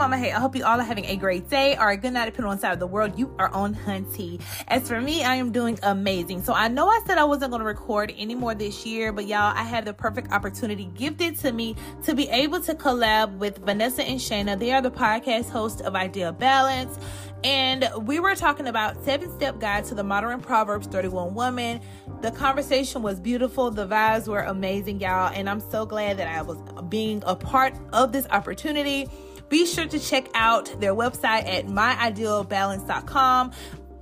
Mama Hey. I hope you all are having a great day or a good night, depending on the side of the world you are on Hunty. As for me, I am doing amazing. So I know I said I wasn't going to record anymore this year, but y'all, I had the perfect opportunity gifted to me to be able to collab with Vanessa and Shayna. They are the podcast host of Ideal Balance. And we were talking about seven step guide to the modern Proverbs 31 woman. The conversation was beautiful. The vibes were amazing, y'all. And I'm so glad that I was being a part of this opportunity. Be sure to check out their website at myidealbalance.com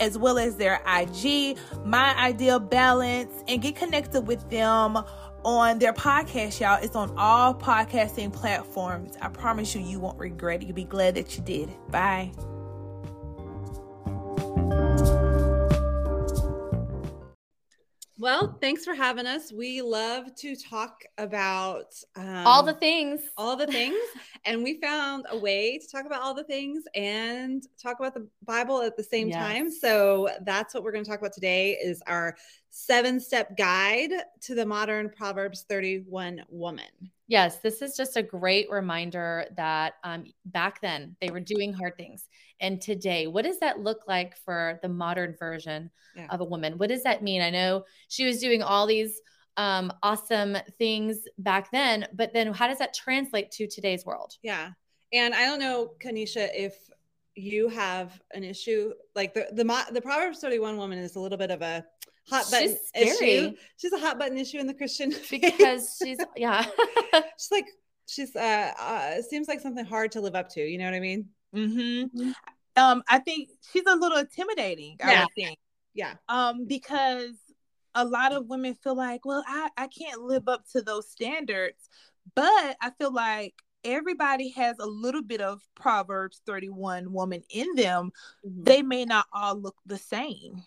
as well as their IG, My Ideal Balance, and get connected with them on their podcast, y'all. It's on all podcasting platforms. I promise you, you won't regret it. You'll be glad that you did. Bye. Well, thanks for having us. We love to talk about um, all the things, all the things. and we found a way to talk about all the things and talk about the Bible at the same yes. time. So that's what we're going to talk about today is our seven step guide to the modern Proverbs 31 woman. Yes, this is just a great reminder that um, back then they were doing hard things. And today, what does that look like for the modern version yeah. of a woman? What does that mean? I know she was doing all these um, awesome things back then, but then how does that translate to today's world? Yeah. And I don't know, Kanisha, if you have an issue like the the the Proverbs 31 woman is a little bit of a hot button she's issue. She's a hot button issue in the Christian because she's yeah. she's like she's uh, uh seems like something hard to live up to. You know what I mean? Mm-hmm. Um, I think she's a little intimidating. Yeah. I would think. Yeah. Um, because a lot of women feel like, well, I I can't live up to those standards, but I feel like everybody has a little bit of Proverbs 31 woman in them. Mm-hmm. They may not all look the same.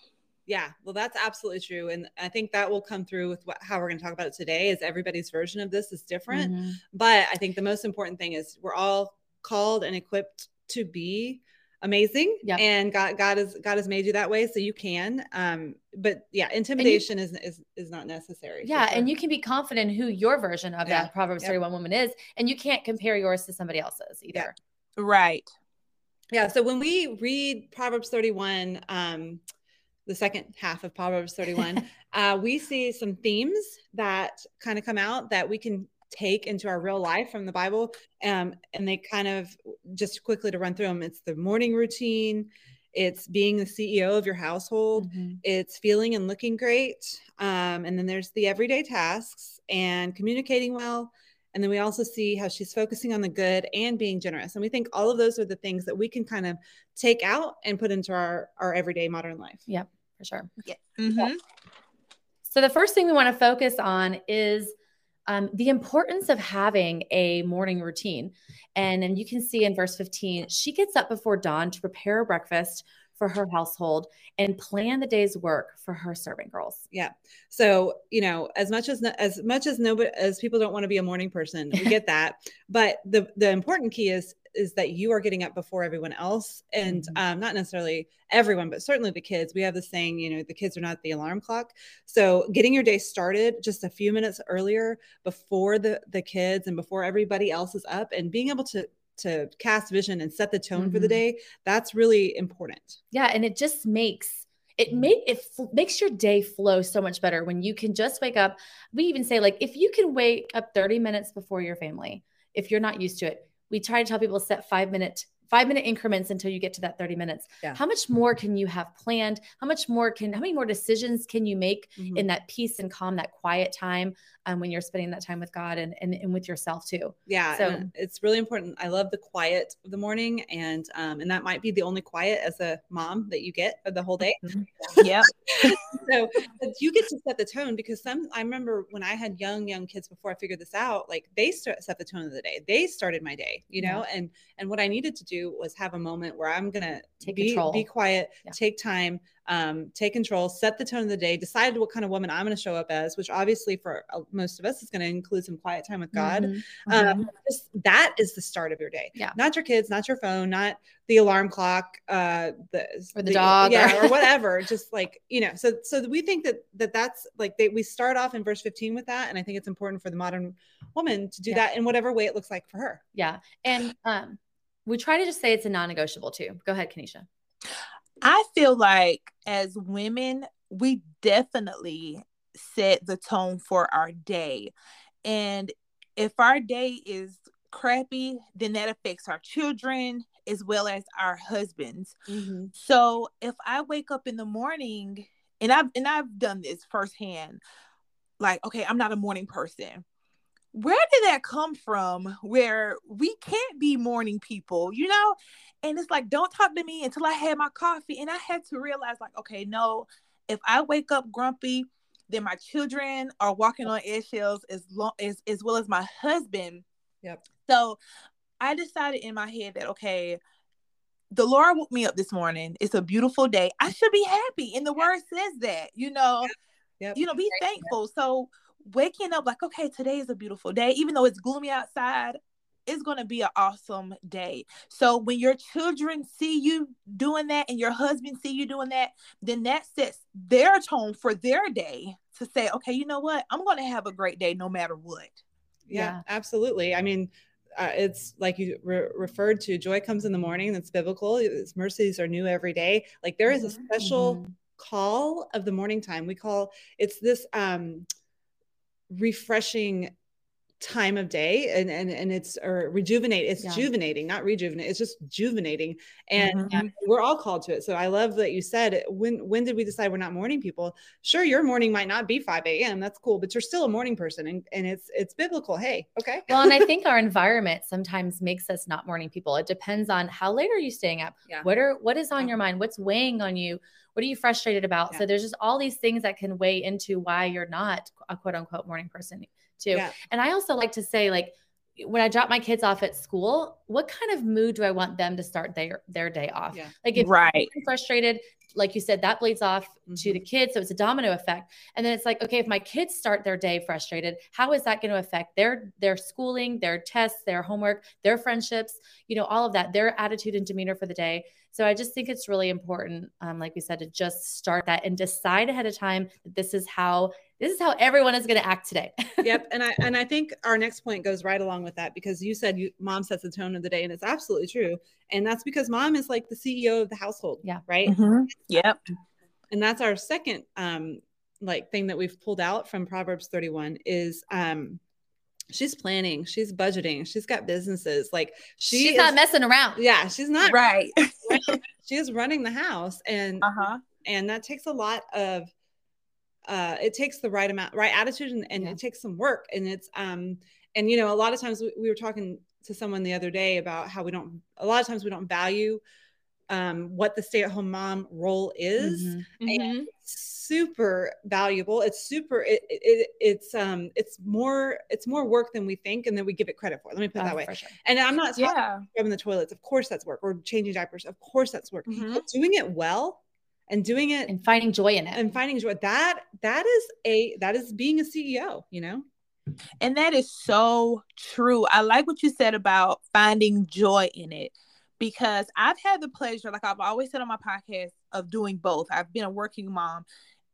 Yeah, well, that's absolutely true, and I think that will come through with what, how we're going to talk about it today. Is everybody's version of this is different, mm-hmm. but I think the most important thing is we're all called and equipped to be amazing yep. and god god has god has made you that way so you can um but yeah intimidation you, is, is is not necessary yeah sure. and you can be confident who your version of yeah. that proverbs yep. 31 woman is and you can't compare yours to somebody else's either yeah. right yeah so when we read proverbs 31 um the second half of proverbs 31 uh, we see some themes that kind of come out that we can take into our real life from the Bible. Um, and they kind of just quickly to run through them it's the morning routine, it's being the CEO of your household, mm-hmm. it's feeling and looking great. Um, and then there's the everyday tasks and communicating well. And then we also see how she's focusing on the good and being generous. And we think all of those are the things that we can kind of take out and put into our, our everyday modern life. Yep, for sure. Yeah. Mm-hmm. So the first thing we want to focus on is um, the importance of having a morning routine. And, and you can see in verse 15, she gets up before dawn to prepare a breakfast for her household and plan the day's work for her servant girls. Yeah. So, you know, as much as as much as nobody as people don't want to be a morning person, we get that. but the the important key is is that you are getting up before everyone else and mm-hmm. um, not necessarily everyone but certainly the kids we have the saying you know the kids are not the alarm clock so getting your day started just a few minutes earlier before the the kids and before everybody else is up and being able to to cast vision and set the tone mm-hmm. for the mm-hmm. day that's really important yeah and it just makes it make it f- makes your day flow so much better when you can just wake up we even say like if you can wake up 30 minutes before your family if you're not used to it we try to tell people set five minute five minute increments until you get to that 30 minutes. Yeah. How much more can you have planned? How much more can, how many more decisions can you make mm-hmm. in that peace and calm, that quiet time um, when you're spending that time with God and, and, and with yourself too? Yeah. So it's really important. I love the quiet of the morning and, um, and that might be the only quiet as a mom that you get for the whole day. Mm-hmm. Yeah. so you get to set the tone because some, I remember when I had young, young kids before I figured this out, like they set the tone of the day. They started my day, you know, and, and what I needed to do was have a moment where I'm gonna take be, control. be quiet, yeah. take time, um, take control, set the tone of the day, decide what kind of woman I'm going to show up as, which obviously for uh, most of us is going to include some quiet time with God. Mm-hmm. Um, mm-hmm. just, that is the start of your day. Yeah. Not your kids, not your phone, not the alarm clock, uh, the, or the, the dog, yeah, or, or whatever. just like, you know, so, so we think that, that that's like, they, we start off in verse 15 with that. And I think it's important for the modern woman to do yeah. that in whatever way it looks like for her. Yeah. And, um, we try to just say it's a non-negotiable too. Go ahead, Kanisha. I feel like as women, we definitely set the tone for our day. And if our day is crappy, then that affects our children as well as our husbands. Mm-hmm. So if I wake up in the morning and I've and I've done this firsthand, like, okay, I'm not a morning person. Where did that come from where we can't be morning people, you know? And it's like, don't talk to me until I had my coffee. And I had to realize, like, okay, no, if I wake up grumpy, then my children are walking on eggshells as long as as well as my husband. Yep. So I decided in my head that okay, the Lord woke me up this morning. It's a beautiful day. I should be happy. And the word says that, you know, yep. Yep. you know, be thankful. So waking up like, okay, today is a beautiful day, even though it's gloomy outside, it's going to be an awesome day. So when your children see you doing that and your husband see you doing that, then that sets their tone for their day to say, okay, you know what? I'm going to have a great day no matter what. Yeah, yeah. absolutely. I mean, uh, it's like you re- referred to joy comes in the morning that's biblical its mercies are new every day like there is a mm-hmm. special mm-hmm. call of the morning time we call it's this um refreshing time of day and and, and it's or rejuvenate it's yeah. juvenating not rejuvenate it's just juvenating. And, mm-hmm. we're all called to it. So i love that you said when when did we decide we're not morning people? Sure your morning might not be 5 a.m that's cool but you're still a morning person and, and it's it's biblical hey okay. Well and i think our environment sometimes makes us not morning people. It depends on how late are you staying up? Yeah. what are what is on your mind? What's weighing on you what are you frustrated about yeah. so there's just all these things that can weigh into why you're not a quote unquote morning person too. Yeah. And I also like to say, like, when I drop my kids off at school, what kind of mood do I want them to start their their day off? Yeah. Like if right. frustrated, like you said, that bleeds off mm-hmm. to the kids. So it's a domino effect. And then it's like, okay, if my kids start their day frustrated, how is that going to affect their their schooling, their tests, their homework, their friendships, you know, all of that, their attitude and demeanor for the day. So I just think it's really important, um, like we said, to just start that and decide ahead of time that this is how this is how everyone is going to act today. yep, and I and I think our next point goes right along with that because you said you, mom sets the tone of the day, and it's absolutely true. And that's because mom is like the CEO of the household. Yeah. Right. Mm-hmm. Yep. And that's our second um like thing that we've pulled out from Proverbs 31 is um she's planning, she's budgeting, she's got businesses. Like she she's is, not messing around. Yeah, she's not right. she is running the house, and uh-huh. and that takes a lot of uh it takes the right amount, right attitude, and, and yeah. it takes some work. And it's um and you know a lot of times we, we were talking to someone the other day about how we don't a lot of times we don't value um, what the stay-at-home mom role is mm-hmm. mm-hmm. super valuable. It's super it, it, it's um it's more it's more work than we think and then we give it credit for. Let me put it that way. sure. and i'm not talking yeah. rubbing the toilets. Of course that's work. Or changing diapers. Of course that's work. Mm-hmm. doing it well and doing it and finding joy in it. and finding joy that that is a that is being a ceo you know? And that is so true. I like what you said about finding joy in it because I've had the pleasure, like I've always said on my podcast, of doing both. I've been a working mom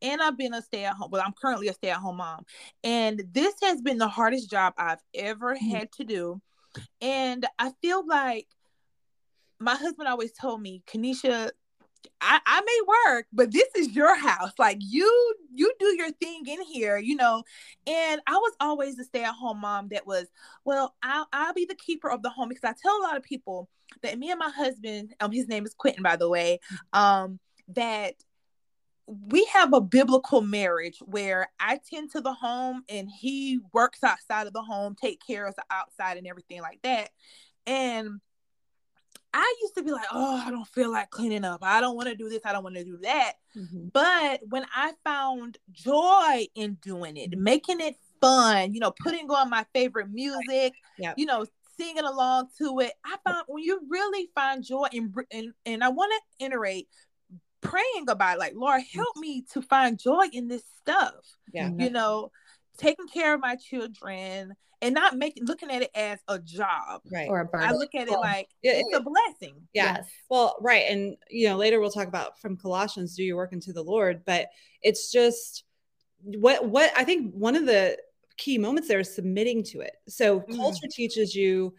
and I've been a stay at home. Well, I'm currently a stay at home mom. And this has been the hardest job I've ever mm-hmm. had to do. And I feel like my husband always told me, Kanisha, I, I may work, but this is your house. Like you, you do your thing in here, you know. And I was always the stay-at-home mom that was, well, I'll I'll be the keeper of the home because I tell a lot of people that me and my husband, um, his name is Quentin, by the way, um, that we have a biblical marriage where I tend to the home and he works outside of the home, take care of the outside and everything like that. And I used to be like, oh, I don't feel like cleaning up. I don't want to do this. I don't want to do that. Mm-hmm. But when I found joy in doing it, making it fun, you know, putting on my favorite music, yep. you know, singing along to it, I found when you really find joy in, and, and I want to iterate praying about it, like, Lord, help me to find joy in this stuff. Yeah. You know, taking care of my children and not making looking at it as a job. Right. Or a burden. i look at it like yeah, it's a blessing. Yeah. Yes. well right. And you know later we'll talk about from colossians do your work unto the lord. But it's just what what i think one of the key moments there is submitting to it. So mm. culture teaches you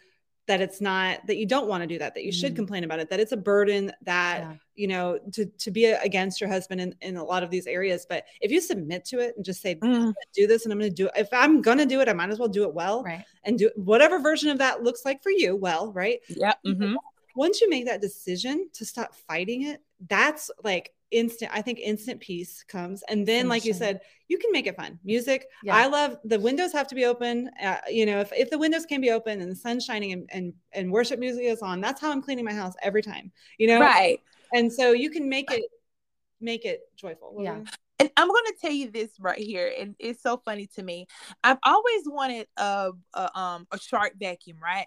that it's not that you don't want to do that that you should Mhm. complain about it that it's a burden that Yeah. you know to to be against your husband in, in a lot of these areas but if you submit to it and just say Mm, do this and i'm going to do it if i'm going to do it i might as well do it well Right. and do whatever version of that looks like for you well right yep. mhm. once you make that decision to stop fighting it that's like instant i think instant peace comes and then like you said you can make it fun music Yeah. i love the windows have to be open uh, you know if, if the windows can be open and the sun's shining and, and and worship music is on that's how i'm cleaning my house every time you know Right. and so you can make it make it joyful Yeah. you- And I'm going to tell you this right here, and it's so funny to me. I've always wanted a, a um a shark vacuum, right?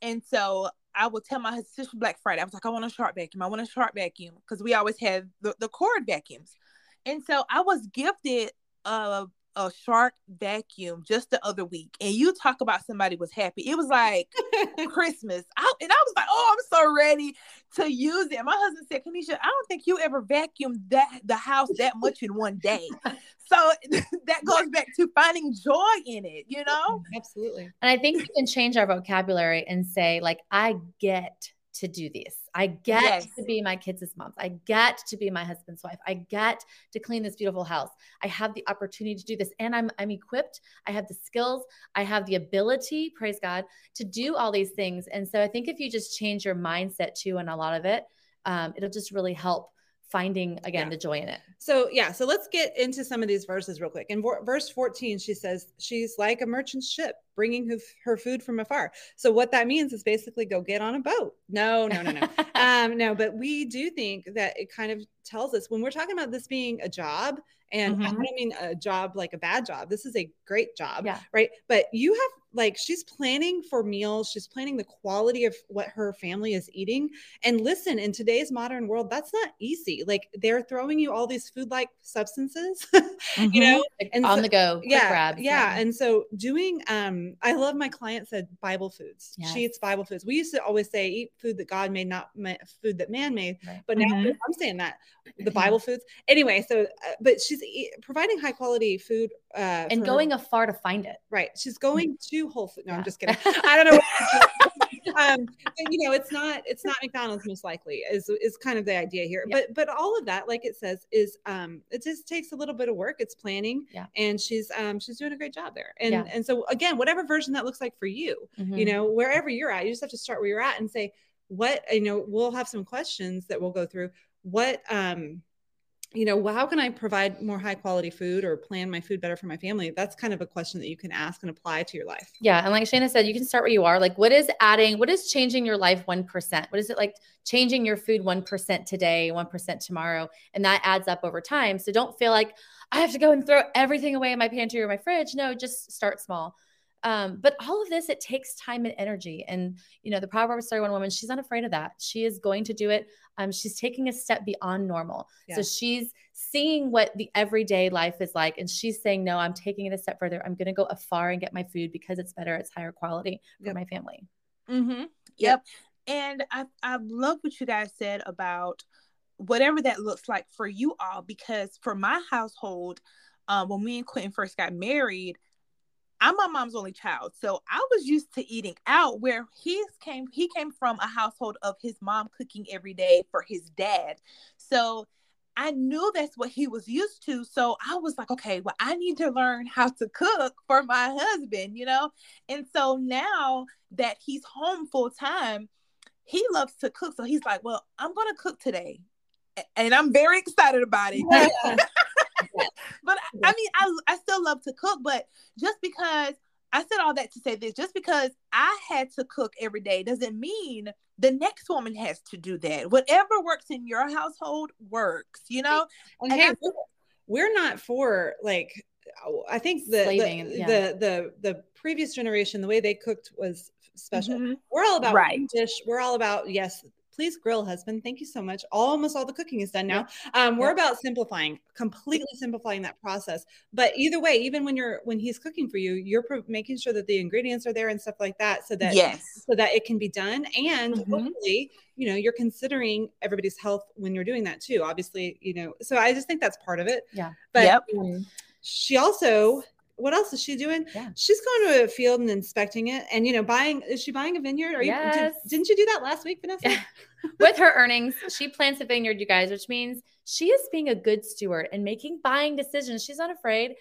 And so I would tell my sister Black Friday, I was like, I want a shark vacuum. I want a shark vacuum because we always had the, the cord vacuums. And so I was gifted a a shark vacuum just the other week, and you talk about somebody was happy. It was like Christmas. I, and I was like, oh, I'm so ready to use it. My husband said, Kanisha, I don't think you ever vacuumed that the house that much in one day. So that goes back to finding joy in it, you know? Mm-hmm. absolutely And I think we can change our vocabulary and say, like, I get to do this. I get Yes. to be my kids' moms. I get to be my husband's wife. I get to clean this beautiful house. I have the opportunity to do this. And I'm I'm equipped. I have the skills. I have the ability, praise God, to do all these things. And so I think if you just change your mindset too on a lot of it, um, it'll just really help finding again Yeah. the joy in it. So yeah, so let's get into some of these verses real quick. In vo- verse 14, she says she's like a merchant ship bringing her, her food from afar. So what that means is basically go get on a boat. No, no, no, no. um, no, but we do think that it kind of tells us when we're talking about this being a job, and I Mhm. don't mean a job like a bad job. This is a great job, Yeah. right? But you have like she's planning for meals, she's planning the quality of what her family is eating. And listen, in today's modern world, that's not easy. Like they're throwing you all these food-like substances, you know, Like, And on so- the go, yeah, grabs. yeah. And so doing um I love my client said Bible foods. Yes. She eats Bible foods. We used to always say eat food that God made, not food that man made. Right. But now Mhm. I'm saying that the Bible foods. Anyway, so uh, but she's e- providing high quality food uh and for her- going afar to find it. right. She's going to Whole Foods. No, I'm just kidding. I don't know. um, but, you know, it's not it's not McDonald's most likely is is kind of the idea here. Yeah. But but all of that, like it says, is um it just takes a little bit of work. It's planning. Yeah. And she's um she's doing a great job there. And Yeah. and so again, whatever version that looks like for you, you Mhm. know, wherever you're at, you just have to start where you're at and say, what you know, we'll have some questions that we'll go through. What um you know, well, how can I provide more high quality food or plan my food better for my family? That's kind of a question that you can ask and apply to your life. Yeah. And like Shana said, you can start where you are. Like, what is adding, what is changing your life 1%? What is it like changing your food 1% today, 1% tomorrow? And that adds up over time. So don't feel like I have to go and throw everything away in my pantry or my fridge. No, just start small. Um, but all of this, it takes time and energy. And, you know, the Proverbs 31 woman, she's not afraid of that. She is going to do it. Um, she's taking a step beyond normal. Yeah. So she's seeing what the everyday life is like. And she's saying, no, I'm taking it a step further. I'm going to go afar and get my food because it's better. It's higher quality for Yep. my family. Mm-hmm. Yep. And I I love what you guys said about whatever that looks like for you all, because for my household, um, when me and Quentin first got married, I'm my mom's only child, so I was used to eating out. Where he came, he came from a household of his mom cooking every day for his dad, so I knew that's what he was used to. So I was like, okay, well, I need to learn how to cook for my husband, you know. And so now that he's home full time, he loves to cook. So he's like, well, I'm gonna cook today, and I'm very excited about it. but I mean, I I still love to cook, but just because I said all that to say this, just because I had to cook every day doesn't mean the next woman has to do that. Whatever works in your household works, you know. And And hey, that's- we're, we're not for like I think the Slaving, the, yeah. the the the previous generation, the way they cooked was special. Mhm. We're all about Right. dish. We're all about yes. Please grill, husband. Thank you so much. Almost all the cooking is done now. Um, we're Yep. about simplifying, completely simplifying that process. But either way, even when you're when he's cooking for you, you're pro- making sure that the ingredients are there and stuff like that, so that Yes. so that it can be done and Mhm. hopefully you know you're considering everybody's health when you're doing that too obviously you know so i just think that's part of it Yeah. but Yep. um, she also what else is she doing? Yeah. She's going to a field and inspecting it, and you know, buying. Is she buying a vineyard? Are Yes. you? Did, not you do that last week, Vanessa? With her earnings, she plants a vineyard, you guys, which means she is being a good steward and making buying decisions. She's not afraid.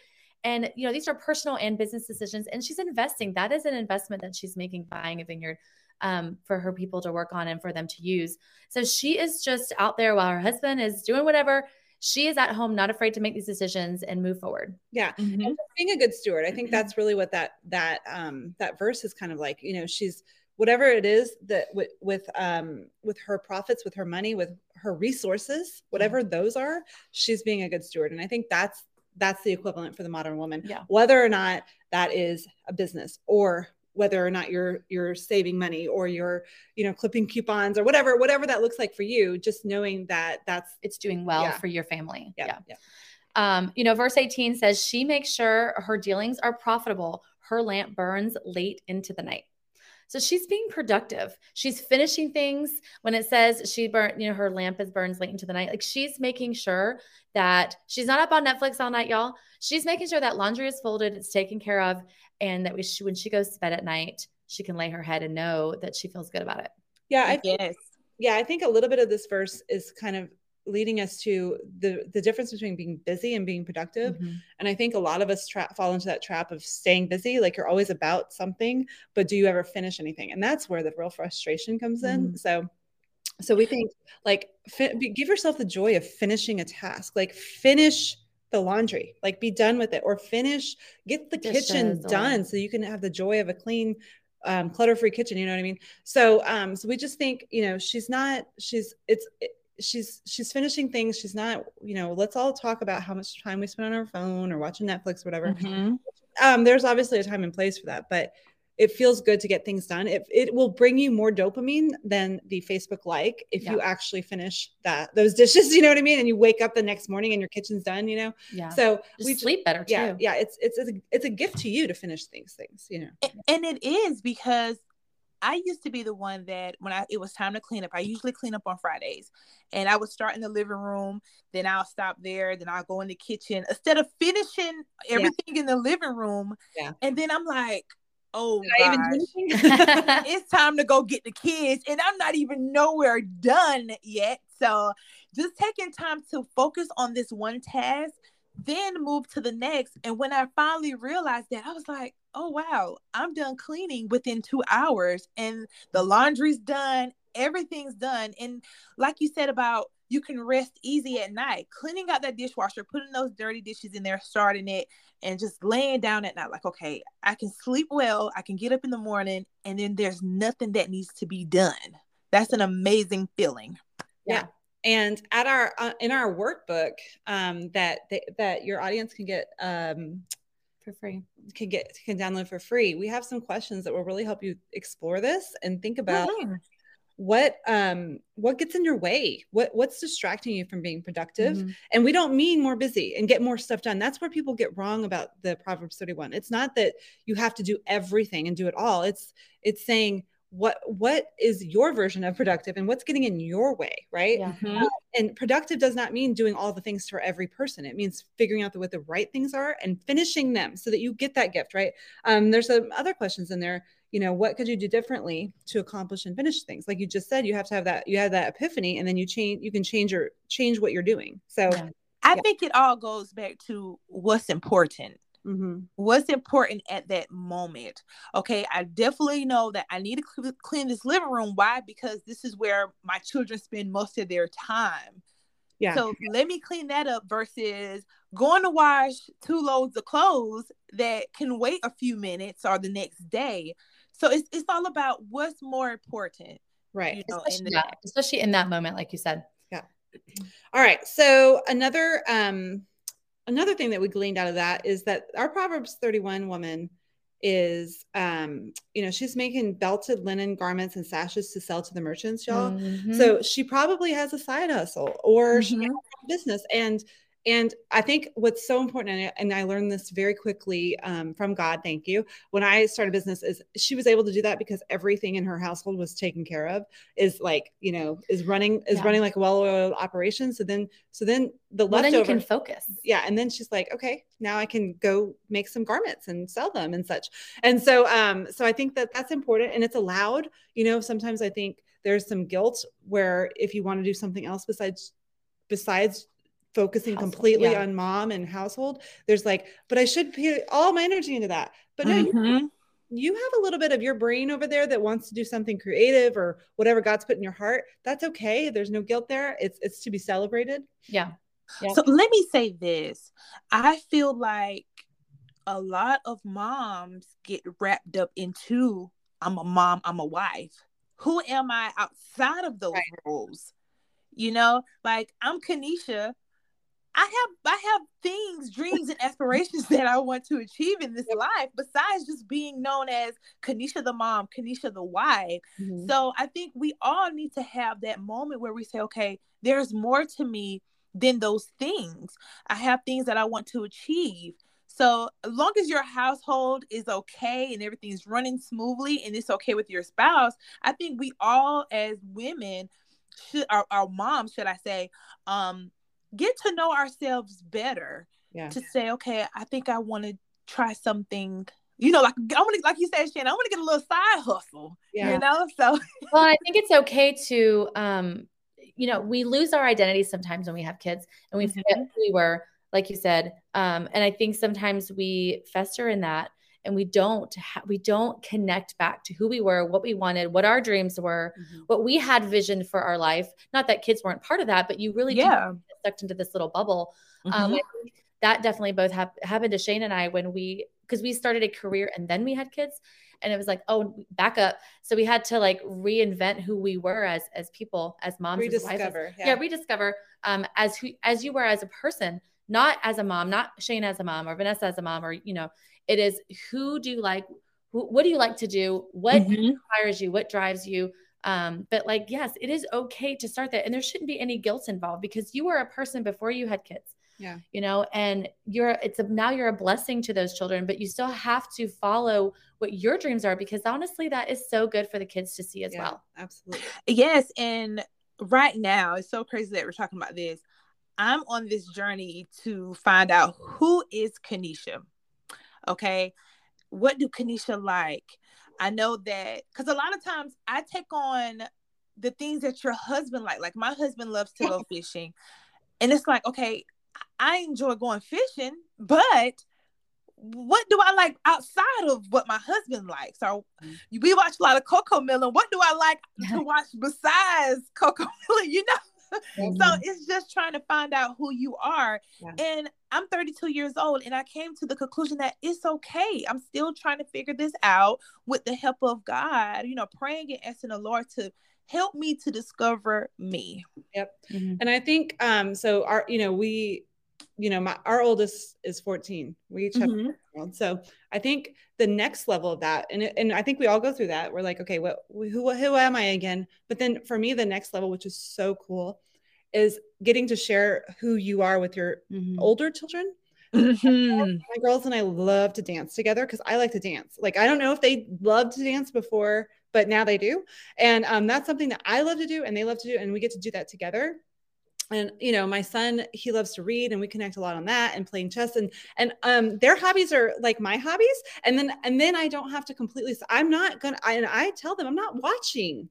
And you know, these are personal and business decisions, and she's investing. That is an investment that she's making buying a vineyard um, for her people to work on and for them to use. So she is just out there while her husband is doing whatever. She is at home, not afraid to make these decisions and move forward. Yeah. Mhm. And being a good steward i think Mhm. that's really what that that um that verse is kind of like you know she's whatever it is that with with um with her profits with her money with her resources whatever those are she's being a good steward and i think that's that's the equivalent for the modern woman Yeah. whether or not that is a business or whether or not you're you're saving money or you're you know clipping coupons or whatever whatever that looks like for you just knowing that that's It's doing well Yeah. for your family. yeah yeah. yeah Um, you know, verse 18 says, She makes sure her dealings are profitable. Her lamp burns late into the night. So she's being productive. She's finishing things. When it says she burnt, you know, her lamp is burns late into the night, like she's making sure that she's not up on Netflix all night, y'all. She's making sure that laundry is folded, it's taken care of, and that we, she, when she goes to bed at night, she can lay her head and know that she feels good about it. yeah i think yes. yeah i think a little bit of this verse is kind of leading us to the the difference between being busy and being productive Mhm. and i think a lot of us tra- fall into that trap of staying busy like you're always about something but do you ever finish anything and that's where the real frustration comes in Mhm. so so we think like fi- give yourself the joy of finishing a task like finish the laundry like be done with it or finish get the kitchen Dishes or- done so you can have the joy of a clean um, clutter-free kitchen you know what i mean so um so we just think you know she's not she's it's it, she's she's finishing things. She's not you know let's all talk about how much time we spend on our phone or watching netflix whatever. Mhm. um there's obviously a time and place for that but it feels good to get things done. It, it will bring you more dopamine than the facebook like if you actually finish that those dishes you know what i mean? And you wake up the next morning and your kitchen's done you know? Yeah. so Just we sleep better too. yeah yeah it's it's a, it's a gift to you to finish things things you know? And it is because I used to be the one that when I it was time to clean up, I usually clean up on Fridays. And I would start in the living room, then I'll stop there, then I'll go in the kitchen instead of finishing everything in the living room. Yeah. And then I'm like, oh gosh, it's time to go get the kids, and I'm not even nowhere done yet. So just taking time to focus on this one task, then move to the next. And when I finally realized that, I was like, oh wow, I'm done cleaning within two hours, and the laundry's done, everything's done. And like you said about you can rest easy at night, cleaning out that dishwasher, putting those dirty dishes in there, starting it, and just laying down at night, like, okay, I can sleep well, I can get up in the morning, and then there's nothing that needs to be done. That's an amazing feeling. And at our uh, in our workbook um, that they, that your audience can get um, For free. can get can download for free we have some questions that will really help you explore this and think about what um what gets in your way what what's distracting you from being productive. Mhm. and we don't mean more busy and get more stuff done. That's where people get wrong about the proverbs 31 it's not that you have to do everything and do it all. It's it's saying what what is your version of productive and what's getting in your way right Yeah. Mhm. and productive does not mean doing all the things for every person it means figuring out the, what the right things are and finishing them so that you get that gift right um, there's some other questions in there you know what could you do differently to accomplish and finish things like you just said you have to have that you have that epiphany and then you change you can change your change what you're doing so Yeah. I Yeah. think it all goes back to what's important. Mhm. what's important at that moment. Okay, I definitely know that I need to cl- clean this living room. Why? Because this is where my children spend most of their time. yeah So let me clean that up versus going to wash two loads of clothes that can wait a few minutes or the next day. So it's it's all about what's more important, right you know, in Especially, the yeah, especially in that moment, like you said. Yeah. All right. So another um another thing that we gleaned out of that is that our Proverbs 31 woman is um you know she's making belted linen garments and sashes to sell to the merchants y'all Mhm. so she probably has a side hustle or she Mhm. has a business and And I think what's so important, and I, learned this very quickly um, from God, thank you, when I started business, is she was able to do that because everything in her household was taken care of, is like, you know, is running, is Yeah. running like a well-oiled operation. So then, so then the Well, then you leftover, can focus. yeah and then she's like okay now i can go make some garments and sell them and such and so um so i think that that's important and it's allowed you know sometimes i think there's some guilt where if you want to do something else besides besides focusing Household, completely yeah. on mom and household there's like but i should put all my energy into that but no you Mhm. you have a little bit of your brain over there that wants to do something creative or whatever God's put in your heart. That's okay. There's no guilt there. It's it's to be celebrated. Yeah. Yeah. So let me say this. I feel like a lot of moms get wrapped up into I'm a mom, I'm a wife. Who am I outside of those Right. roles? You know, like I'm Kanisha. I have I have things, dreams, and aspirations that I want to achieve in this life besides just being known as Kanisha the mom, Kanisha the wife. Mm-hmm. So I think we all need to have that moment where we say, okay, there's more to me than those things. I have things that I want to achieve. So as long as your household is okay and everything's running smoothly and it's okay with your spouse, I think we all as women should our, our moms, should I say, um, get to know ourselves better Yeah. to say, okay, I think I want to try something. You know, like I want to, like you said, Shannon, I want to get a little side hustle. Yeah. You know, so well i think it's okay to um you know we lose our identity sometimes when we have kids and we forget Mhm. who we were like you said um and i think sometimes we fester in that and we don't ha- we don't connect back to who we were what we wanted what our dreams were Mhm. what we had visioned for our life not that kids weren't part of that but you really yeah. get sucked into this little bubble um, Mhm. I think that definitely both hap- happened to Shane and I when we because we started a career and then we had kids and it was like oh back up so we had to like reinvent who we were as as people as moms wives, as- Rediscover. yeah. rediscover um as who as you were as a person not as a mom not Shane as a mom or Vanessa as a mom or you know it is who do you like who, what do you like to do what Mhm. inspires you what drives you um but like yes it is okay to start that and there shouldn't be any guilt involved because you were a person before you had kids Yeah. you know and you're it's a, now you're a blessing to those children but you still have to follow what your dreams are because honestly that is so good for the kids to see as Yeah, well Absolutely. Yes, and right now it's so crazy that we're talking about this. I'm on this journey to find out who is Kanisha. Okay, what do Kanisha like? I know that because a lot of times I take on the things that your husband like. Like my husband loves to go fishing, and it's like, okay, I enjoy going fishing, but what do I like outside of what my husband likes? So Mhm. we watch a lot of Cocomelon. What do I like to watch besides Coco Melon? You know, so it's just trying to find out who you are. Yeah. And I'm 32 years old, and I came to the conclusion that it's okay. I'm still trying to figure this out with the help of God. You know, praying and asking the Lord to help me to discover me. Mhm. And I think um so our you know we you know my our oldest is 14. We each have Mhm. So I think the next level of that, and and I think we all go through that. We're like, okay, what who who am I again? But then for me, the next level, which is so cool, is getting to share who you are with your Mhm. older children. Mhm. My girls and I love to dance together because I like to dance. Like I don't know if they loved to dance before, but now they do, and um, that's something that I love to do, and they love to do, and we get to do that together and you know my son he loves to read and we connect a lot on that and playing chess and and um their hobbies are like my hobbies and then and then i don't have to completely i'm not gonna I, and i tell them i'm not watching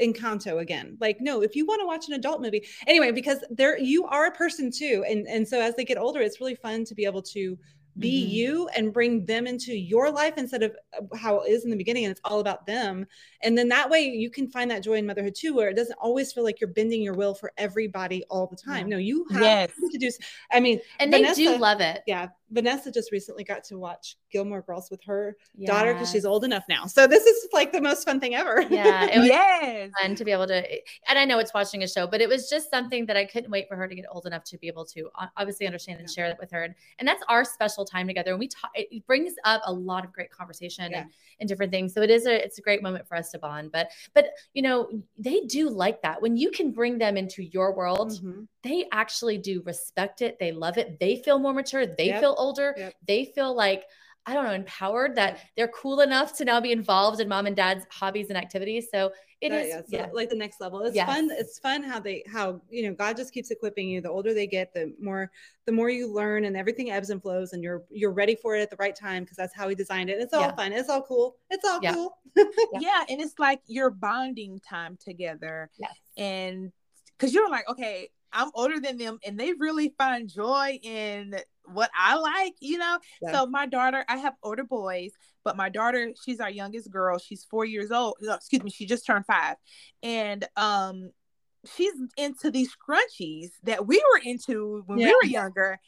encanto again. Like no if you want to watch an adult movie anyway because there you are a person too and and so as they get older it's really fun to be able to be Mhm. you and bring them into your life instead of uh, how it is in the beginning and it's all about them and then that way you can find that joy in motherhood too where it doesn't always feel like you're bending your will for everybody all the time Yeah. no you have Yes. to do i mean and they do love it yeah Vanessa just recently got to watch Gilmore Girls with her daughter because she's old enough now. So this is like the most fun thing ever. Yeah, it was yes. fun to be able to. And I know it's watching a show, but it was just something that I couldn't wait for her to get old enough to be able to obviously understand and yeah. share that with her. And, and that's our special time together. And we talk. It brings up a lot of great conversation yeah. and, and different things. So it is a it's a great moment for us to bond. But but you know they do like that when you can bring them into your world. Mm-hmm. They actually do respect it. They love it. They feel more mature. They yep. feel older. Yep. They feel like I don't know, empowered that they're cool enough to now be involved in mom and dad's hobbies and activities. So it that, is yeah, so yeah. like the next level. It's yes. fun. It's fun how they how you know God just keeps equipping you. The older they get, the more the more you learn, and everything ebbs and flows, and you're you're ready for it at the right time because that's how He designed it. It's all yeah. fun. It's all cool. It's all yeah. cool. yeah, and it's like your bonding time together. Yes, and because you're like, okay, I'm older than them, and they really find joy in what I like, you know. Yeah. So my daughter, I have older boys, but my daughter, she's our youngest girl. She's four years old. No, excuse me, she just turned five, and um, she's into these scrunchies that we were into when yeah. we were younger.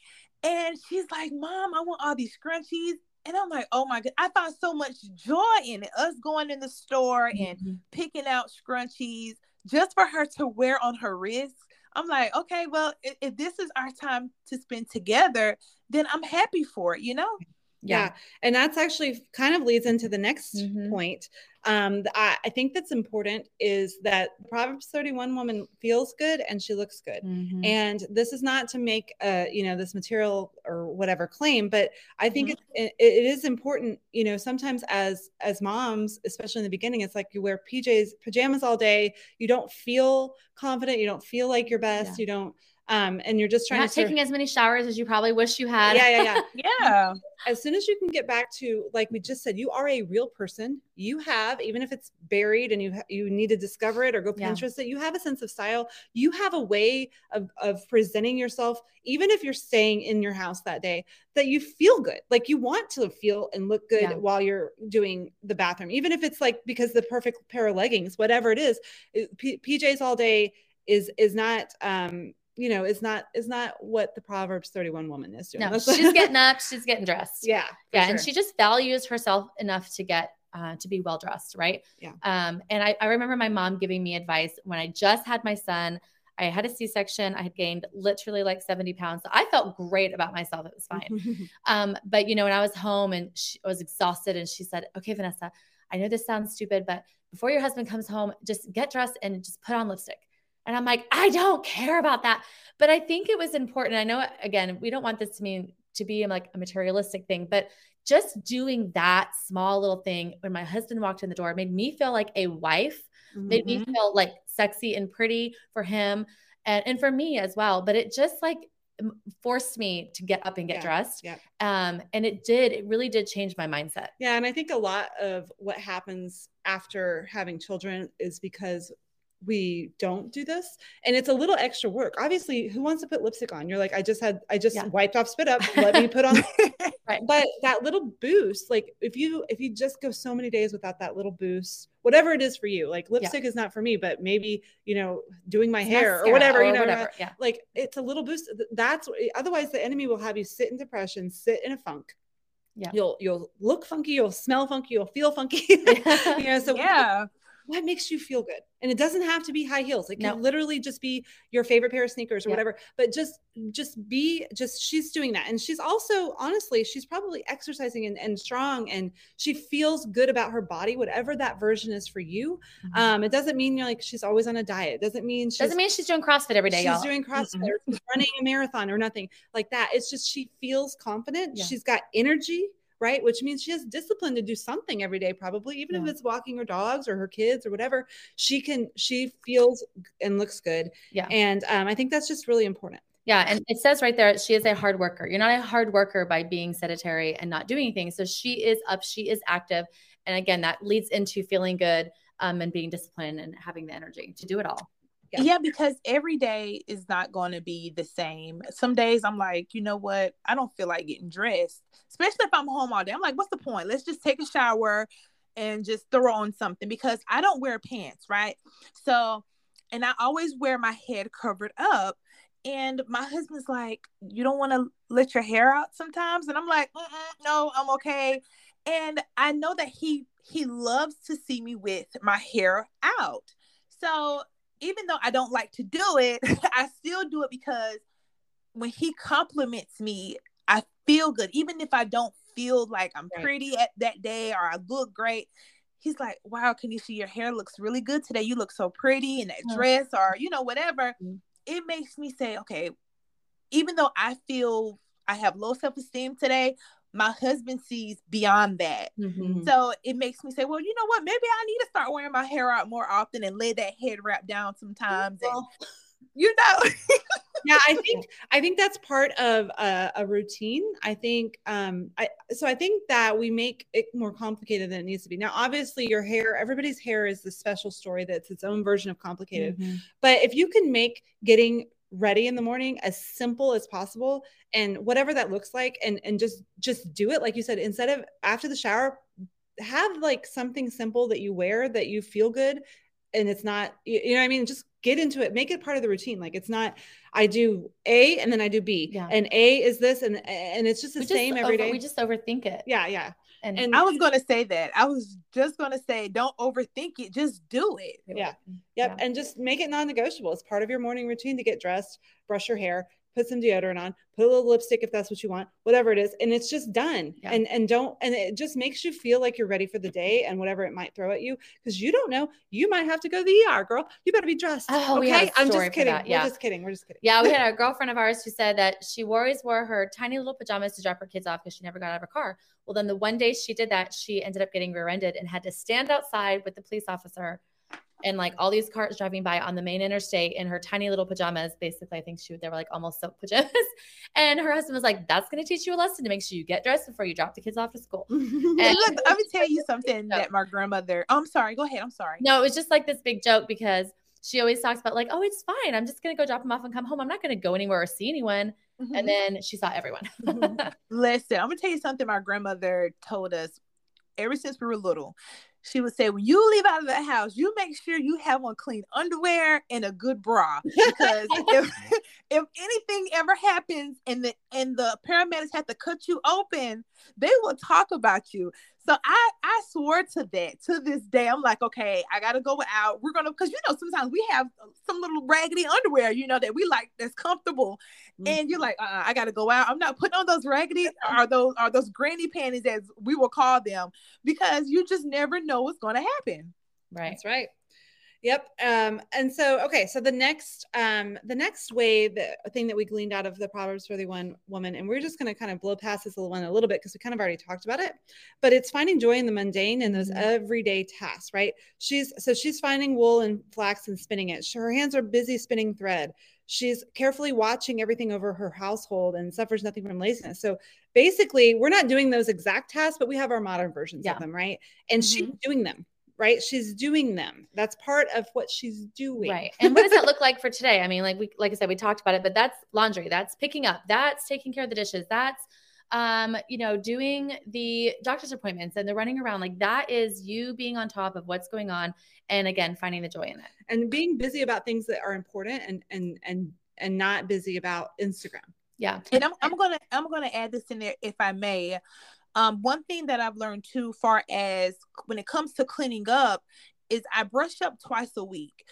And she's like, "Mom, I want all these scrunchies." And I'm like, oh my God, I found so much joy in it. Us going in the store and mm-hmm. picking out scrunchies just for her to wear on her wrist I'm like, okay, well, if, if this is our time to spend together, then I'm happy for it, you know? Yeah. yeah. And that's actually kind of leads into the next mm-hmm. point. Um, I, I, think that's important is that Proverbs 31 woman feels good and she looks good. Mm-hmm. And this is not to make uh, you know, this material or whatever claim, but I think mm-hmm. it, it is important, you know, sometimes as, as moms, especially in the beginning, it's like you wear PJs, pajamas all day. You don't feel confident. You don't feel like your best. Yeah. You don't, um, and you're just trying not to taking as many showers as you probably wish you had. Yeah, yeah, yeah, yeah. As soon as you can get back to like we just said, you are a real person. You have, even if it's buried and you you need to discover it or go Pinterest yeah. it, you have a sense of style. You have a way of of presenting yourself, even if you're staying in your house that day, that you feel good. Like you want to feel and look good yeah. while you're doing the bathroom, even if it's like because the perfect pair of leggings, whatever it is, P- PJs all day is is not um you know, is not is not what the Proverbs 31 woman is doing. No, she's getting up, she's getting dressed. Yeah. Yeah. Sure. And she just values herself enough to get uh, to be well dressed, right? Yeah. Um, and I, I remember my mom giving me advice when I just had my son. I had a C-section. I had gained literally like 70 pounds. So I felt great about myself. It was fine. um, but you know, when I was home and she, I was exhausted, and she said, "Okay, Vanessa, I know this sounds stupid, but before your husband comes home, just get dressed and just put on lipstick." And I'm like, I don't care about that. But I think it was important. I know, again, we don't want this to mean to be like a materialistic thing, but just doing that small little thing when my husband walked in the door made me feel like a wife, mm-hmm. made me mm-hmm. feel like sexy and pretty for him and, and for me as well. But it just like forced me to get up and get yeah, dressed. Yeah. Um, and it did, it really did change my mindset. Yeah. And I think a lot of what happens after having children is because we don't do this and it's a little extra work obviously who wants to put lipstick on you're like i just had i just yeah. wiped off spit up let me put on right. but that little boost like if you if you just go so many days without that little boost whatever it is for you like lipstick yeah. is not for me but maybe you know doing my it's hair or whatever or you know whatever. yeah like it's a little boost that's otherwise the enemy will have you sit in depression sit in a funk yeah you'll you'll look funky you'll smell funky you'll feel funky you know so yeah what makes you feel good and it doesn't have to be high heels it can no. literally just be your favorite pair of sneakers or yeah. whatever but just just be just she's doing that and she's also honestly she's probably exercising and, and strong and she feels good about her body whatever that version is for you mm-hmm. um it doesn't mean you're like she's always on a diet it doesn't mean she's doesn't mean she's doing crossfit every day she's y'all. doing crossfit mm-hmm. or she's running a marathon or nothing like that it's just she feels confident yeah. she's got energy right? Which means she has discipline to do something every day, probably, even yeah. if it's walking her dogs or her kids or whatever. She can, she feels and looks good. Yeah. And um, I think that's just really important. Yeah. And it says right there, she is a hard worker. You're not a hard worker by being sedentary and not doing anything. So she is up, she is active. And again, that leads into feeling good um, and being disciplined and having the energy to do it all. Yeah. yeah. because every day is not going to be the same. Some days I'm like, you know what? I don't feel like getting dressed, especially if I'm home all day. I'm like, what's the point? Let's just take a shower and just throw on something because I don't wear pants, right? So, and I always wear my head covered up. and my husband's like, "You don't want to let your hair out sometimes," and I'm like, "No, I'm okay." And I know that he he loves to see me with my hair out. So even though I don't like to do it, I still do it because when he compliments me, I feel good. Even if I don't feel like I'm pretty at that day or I look great, he's like, Wow, Kanisha, your hair looks really good today. You look so pretty in that mm-hmm. dress, or you know, whatever. Mm-hmm. It makes me say, Okay, even though I feel I have low self esteem today, my husband sees beyond that. Mm-hmm. So it makes me say, well, you know what? Maybe I need to start wearing my hair out more often and lay that head wrap down sometimes. Well, and, you know. yeah, I think I think that's part of a, a, routine. I think um I so I think that we make it more complicated than it needs to be. Now, obviously your hair, everybody's hair is the special story that's its own version of complicated. Mm-hmm. But if you can make getting ready in the morning as simple as possible and whatever that looks like and and just just do it like you said instead of after the shower have like something simple that you wear that you feel good and it's not you know i mean? Just get into it. Make it part of the routine. Like it's not i do a and then i do b yeah. and a is this and and it's just the we same just every over, day. we just overthink it. Yeah yeah and, and I was going to say that. I was just going to say, don't overthink it. Just do it. Yeah. Yep. Yeah. And just make it non negotiable. It's part of your morning routine to get dressed, brush your hair, put some deodorant on, put a little lipstick if that's what you want, whatever it is, and it's just done. Yeah. And and don't and it just makes you feel like you're ready for the day and whatever it might throw at you because you don't know. You might have to go to the ER, girl. You better be dressed. Oh, okay, I'm just kidding. Yeah. We're just kidding. We're just kidding. Yeah, we had a girlfriend of ours who said that she always wore her tiny little pajamas to drop her kids off because she never got out of her car. Well, then the one day she did that, she ended up getting rear-ended and had to stand outside with the police officer and like all these cars driving by on the main interstate in her tiny little pajamas. Basically, I think she would, they were like almost silk pajamas. And her husband was like, "That's going to teach you a lesson to make sure you get dressed before you drop the kids off to school." and look, let me tell you something that my grandmother. Oh, I'm sorry. Go ahead. I'm sorry. No, it was just like this big joke because she always talks about like, "Oh, it's fine. I'm just going to go drop them off and come home. I'm not going to go anywhere or see anyone." Mm-hmm. And then she saw everyone. Listen, I'm gonna tell you something my grandmother told us ever since we were little she would say, when you leave out of the house, you make sure you have on clean underwear and a good bra. Because if, if anything ever happens and the and the paramedics have to cut you open, they will talk about you. So I I swore to that to this day. I'm like, okay, I gotta go out. We're gonna because you know sometimes we have some little raggedy underwear, you know, that we like that's comfortable, mm-hmm. and you're like, uh, I gotta go out. I'm not putting on those raggedy or those or those granny panties as we will call them because you just never know what's gonna happen. Right. That's right. Yep. Um, and so, okay. So the next, um, the next way, the thing that we gleaned out of the Proverbs 31 woman, and we're just going to kind of blow past this little one a little bit because we kind of already talked about it, but it's finding joy in the mundane and those mm-hmm. everyday tasks, right? She's, so she's finding wool and flax and spinning it. Her hands are busy spinning thread. She's carefully watching everything over her household and suffers nothing from laziness. So basically, we're not doing those exact tasks, but we have our modern versions yeah. of them, right? And mm-hmm. she's doing them right? She's doing them. That's part of what she's doing. Right. And what does that look like for today? I mean, like we like I said, we talked about it, but that's laundry, that's picking up, that's taking care of the dishes, that's um, you know, doing the doctor's appointments and the running around. Like that is you being on top of what's going on and again finding the joy in it. And being busy about things that are important and and and and not busy about Instagram. Yeah. And I'm I'm gonna I'm gonna add this in there if I may. Um, one thing that I've learned too, far as when it comes to cleaning up, is I brush up twice a week.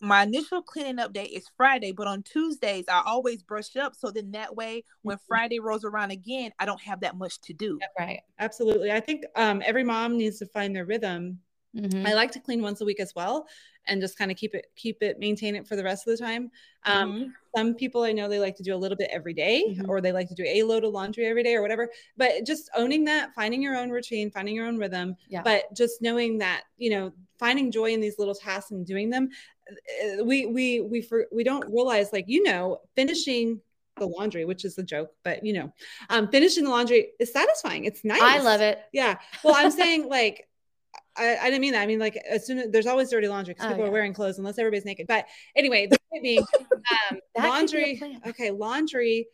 My initial cleaning up day is Friday, but on Tuesdays I always brush up. So then that way, when mm-hmm. Friday rolls around again, I don't have that much to do. right. Absolutely. I think um, every mom needs to find their rhythm. Mm-hmm. I like to clean once a week as well and just kind of keep it keep it maintain it for the rest of the time um, mm-hmm. some people i know they like to do a little bit every day, mm-hmm. or they like to do a load of laundry every day or whatever but just owning that finding your own routine finding your own rhythm yeah. but just knowing that you know finding joy in these little tasks and doing them uh, we we we for, we don't realize like you know finishing the laundry, which is a joke, but you know, um, finishing the laundry is satisfying. It's nice. I love it. Yeah. Well, I'm saying like I, I, didn't mean that. I mean, like, as soon as there's always dirty laundry because oh, people yeah. are wearing clothes unless everybody's naked. But anyway, the point being, um, laundry. Be okay, laundry.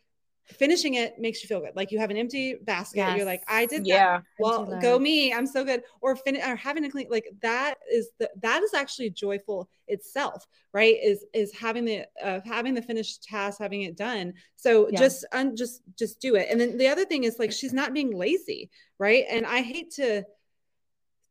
finishing it makes you feel good. Like you have an empty basket. Yes. You're like, I did that. Yeah. Well, Empty go me. I'm so good. Or fin- or having a clean like that is the that is actually joyful itself, right? Is is having the uh, having the finished task, having it done. So Yeah. just un, just just do it. And then the other thing is like she's not being lazy, right? And I hate to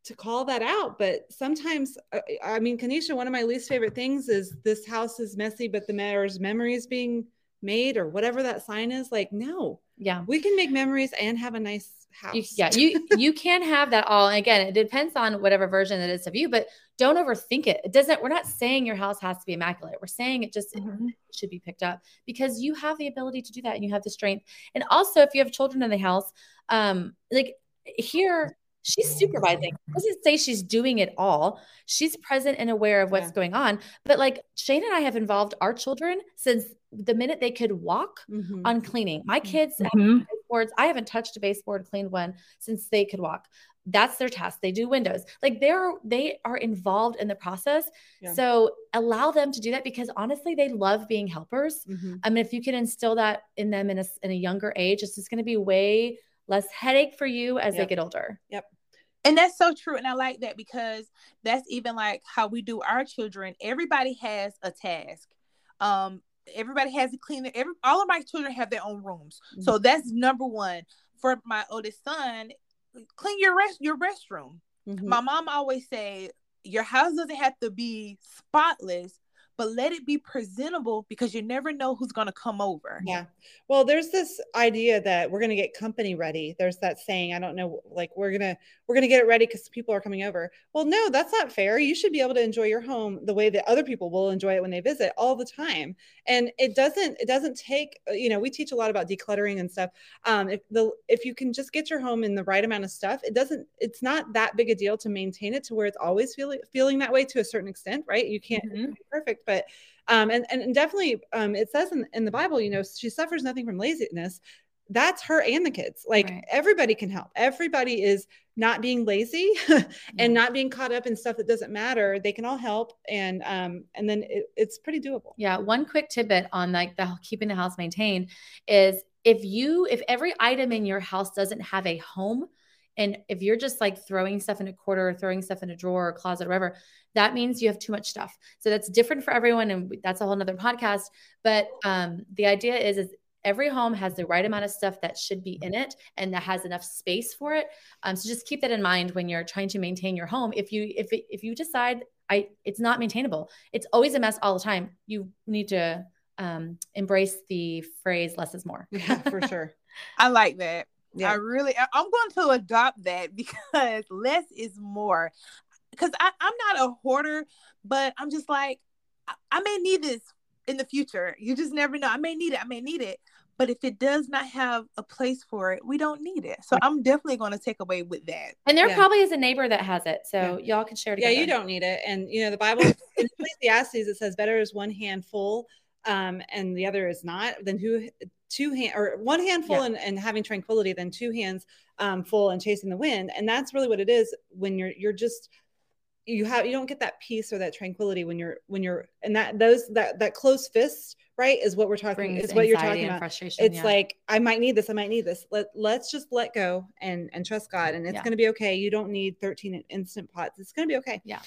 to call that out, but sometimes uh, I mean, Kanisha, one of my least favorite things is this house is messy, but the mayor's memories being made or whatever that sign is. Like, no, Yeah. we can make memories and have a nice house. You, yeah, you you can have that all. And again, it depends on whatever version it is of you, but don't overthink it. It doesn't. We're not saying your house has to be immaculate. We're saying it just Mhm. it should be picked up because you have the ability to do that and you have the strength. And also, if you have children in the house, um, like here. She's supervising. It doesn't say she's doing it all. She's present and aware of what's Yeah. going on. But like Shane and I have involved our children since the minute they could walk Mhm. on cleaning. My kids have Mhm. baseboards. I haven't touched a baseboard, cleaned one since they could walk. That's their task. They do windows. Like they're they are involved in the process. Yeah. So allow them to do that because honestly, they love being helpers. Mhm. I mean, if you can instill that in them in a in a younger age, it's just going to be way less headache for you as Yep. they get older. Yep. And that's so true. And I like that because that's even like how we do our children. Everybody has a task. Um, everybody has a cleaner. Every all of my children have their own rooms. So that's number one. For my oldest son, clean your rest your restroom. Mhm. My mom always say your house doesn't have to be spotless, but let it be presentable because you never know who's gonna come over. Yeah. Well, there's this idea that we're going to get company ready. There's that saying, I don't know, like we're going to we're going to get it ready cuz people are coming over. Well, no, that's not fair. You should be able to enjoy your home the way that other people will enjoy it when they visit all the time. And it doesn't it doesn't take, uh, you know, we teach a lot about decluttering and stuff. Um if the if you can just get your home in the right amount of stuff, it doesn't it's not that big a deal to maintain it to where it's always feeling feeling that way to a certain extent, right? You can't Mhm. be perfect, but um, and, and and definitely um, it says in, in the bible you know she suffers nothing from laziness that's her and the kids like Right. everybody can help everybody is not being lazy and not being caught up in stuff that doesn't matter they can all help and um and then it, it's pretty doable Yeah, one quick tidbit on like the keeping the house maintained is if you if every item in your house doesn't have a home and if you're just like throwing stuff in a corner or throwing stuff in a drawer or closet or whatever, that means you have too much stuff. So that's different for everyone and that's a whole nother podcast. But um the idea is is every home has the right amount of stuff that should be in it and that has enough space for it. Um, so just keep that in mind when you're trying to maintain your home. If you if it, if you decide I it's not maintainable, it's always a mess all the time. You need to um, embrace the phrase "less is more." yeah for sure I like that. Yeah. I really, I'm going to adopt that because less is more. Because I'm not a hoarder, but I'm just like, I, I may need this in the future. You just never know. I may need it. I may need it. But if it does not have a place for it, we don't need it. So I'm definitely going to take away with that. And there Yeah. probably is a neighbor that has it, so y'all can share yeah you don't need it and you know the bible in ecclesiastes it says better is one handful um and the other is not than who two hand or one handful Yeah. and, and having tranquility than two hands um full and chasing the wind and that's really what it is when you're you're just you have you don't get that peace or that tranquility when you're when you're and that those that that close fist right is what we're talking is what you're talking about frustration. it's yeah. like i might need this i might need this Let, let's just let go and and trust god and it's Yeah. going to be okay you don't need 13 instant pots it's going to be okay Yeah.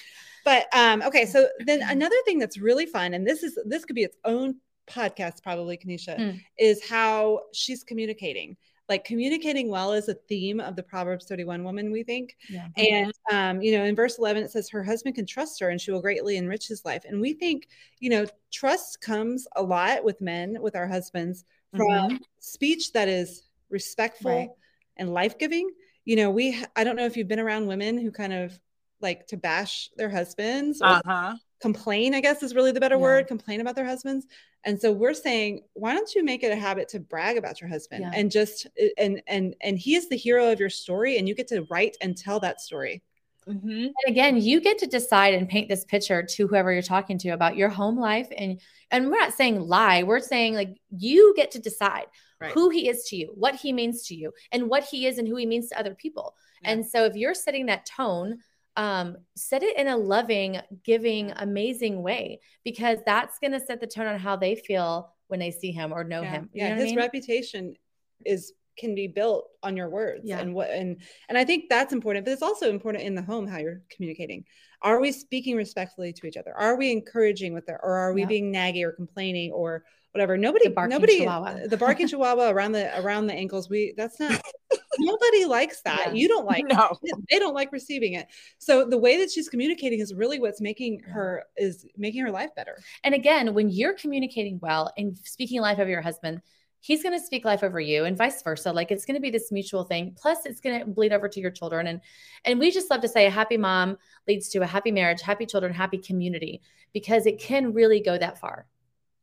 but um okay so then another thing that's really fun and this is this could be its own podcast probably kanisha Mm. is how she's communicating like communicating well is a theme of the proverbs 31 woman we think yeah. and um, you know, in verse 11, it says, Her husband can trust her and she will greatly enrich his life. And we think, you know, trust comes a lot with men, with our husbands, from Mhm. speech that is respectful Right. and life giving. You know, we, I don't know if you've been around women who kind of like to bash their husbands Uh huh. Complain, I guess is really the better Yeah. word, complain about their husbands. And so we're saying, why don't you make it a habit to brag about your husband Yeah. and just and and and he is the hero of your story and you get to write and tell that story. Mm-hmm. And again, you get to decide and paint this picture to whoever you're talking to about your home life, and and we're not saying lie. We're saying like you get to decide Right. who he is to you, what he means to you, and what he is and who he means to other people. Yeah. And so if you're setting that tone, um, set it in a loving, giving, amazing way because that's going to set the tone on how they feel when they see him or know yeah. him. You yeah, know his I mean? reputation is can be built on your words Yeah. and what and and I think that's important, but it's also important in the home how you're communicating. Are we speaking respectfully to each other? Are we encouraging with it, or are we Yeah. being naggy or complaining or whatever? Nobody, The barking nobody, chihuahua. the barking chihuahua around the around the ankles. We that's not nobody likes that. Yeah. You don't like no. it. they don't like receiving it. So the way that she's communicating is really what's making her is making her life better. And again, when you're communicating well and speaking life over your husband, he's going to speak life over you and vice versa. Like it's going to be this mutual thing. Plus it's going to bleed over to your children. And, and we just love to say a happy mom leads to a happy marriage, happy children, happy community, because it can really go that far.